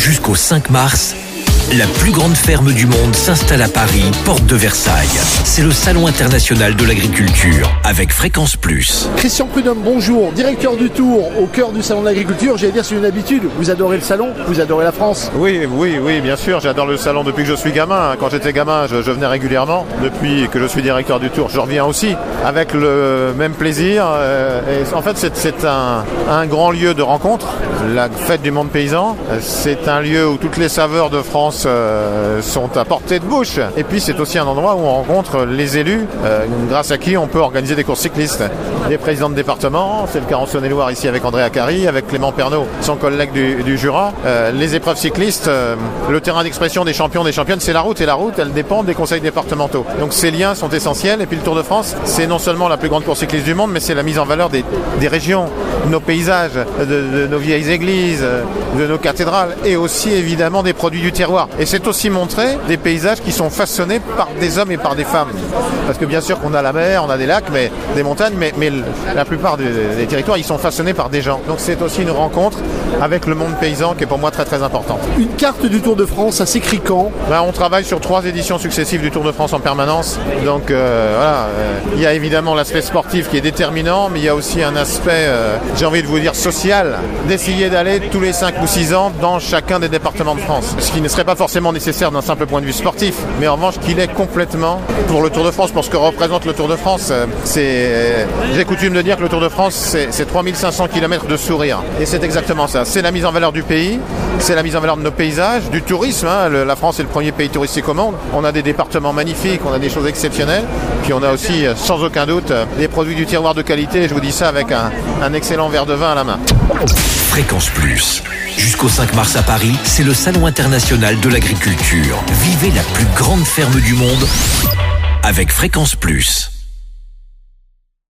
Jusqu'au 5 mars, la plus grande ferme du monde s'installe à Paris, porte de Versailles. C'est le Salon international de l'agriculture avec Fréquence Plus. Christian Prudhomme, bonjour, directeur du Tour au cœur du Salon de l'agriculture. J'allais dire, c'est une habitude. Vous adorez le salon, vous adorez la France. Oui, oui, oui, bien sûr. J'adore le salon depuis que je suis gamin. Quand j'étais gamin, je, je venais régulièrement. Depuis que je suis directeur du Tour, je reviens aussi avec le même plaisir. Euh, et en fait, c'est- un, un grand lieu de rencontre. La fête du monde paysan, c'est un lieu où toutes les saveurs de France euh, sont à portée de bouche. Et puis, c'est aussi un endroit où on rencontre les élus, euh, grâce à qui on peut organiser des courses cyclistes. Les présidents de département, c'est le cas en Saône-et-Loire ici avec André Acari, avec Clément Pernaud, son collègue du, du Jura. Euh, les épreuves cyclistes, euh, le terrain d'expression des champions, des championnes, c'est la route. Et la route, elle dépend des conseils départementaux. Donc ces liens sont essentiels. Et puis le Tour de France, c'est non seulement la plus grande course cycliste du monde, mais c'est la mise en valeur des, des régions, de nos paysages, de, de nos vieilles églises, euh, de nos cathédrales, et aussi évidemment des produits du terroir. Et c'est aussi montrer des paysages qui sont façonnés par des hommes et par des femmes. Parce que bien sûr qu'on a la mer, on a des lacs, mais des montagnes, mais, la plupart des, des territoires, ils sont façonnés par des gens. Donc c'est aussi une rencontre avec le monde paysan qui est pour moi très très important. Une carte du Tour de France, ça s'écrit quand? Ben, on travaille sur trois éditions successives du Tour de France en permanence. Donc euh, voilà, euh, il y a évidemment l'aspect sportif qui est déterminant, mais il y a aussi un aspect, euh, j'ai envie de vous dire, social, d'essayer d'aller tous les 5 ou 6 ans dans chacun des départements de France. Ce qui ne serait pas forcément nécessaire d'un simple point de vue sportif, mais en revanche qu'il est complètement pour le Tour de France, pour ce que représente le Tour de France. euh, c'est, euh, j'ai coutume de dire que le Tour de France, c'est, c'est 3500 km de sourire. Et c'est exactement ça. C'est la mise en valeur du pays, c'est la mise en valeur de nos paysages, du tourisme. hein. La France est le premier pays touristique au monde. On a des départements magnifiques, on a des choses exceptionnelles. Puis on a aussi, euh, sans aucun doute, des produits du tiroir de qualité. Je vous dis ça avec un excellent verre de vin à la main. Fréquence Plus. Jusqu'au 5 mars à Paris, c'est le Salon international de l'agriculture. Vivez la plus grande ferme du monde avec Fréquence Plus.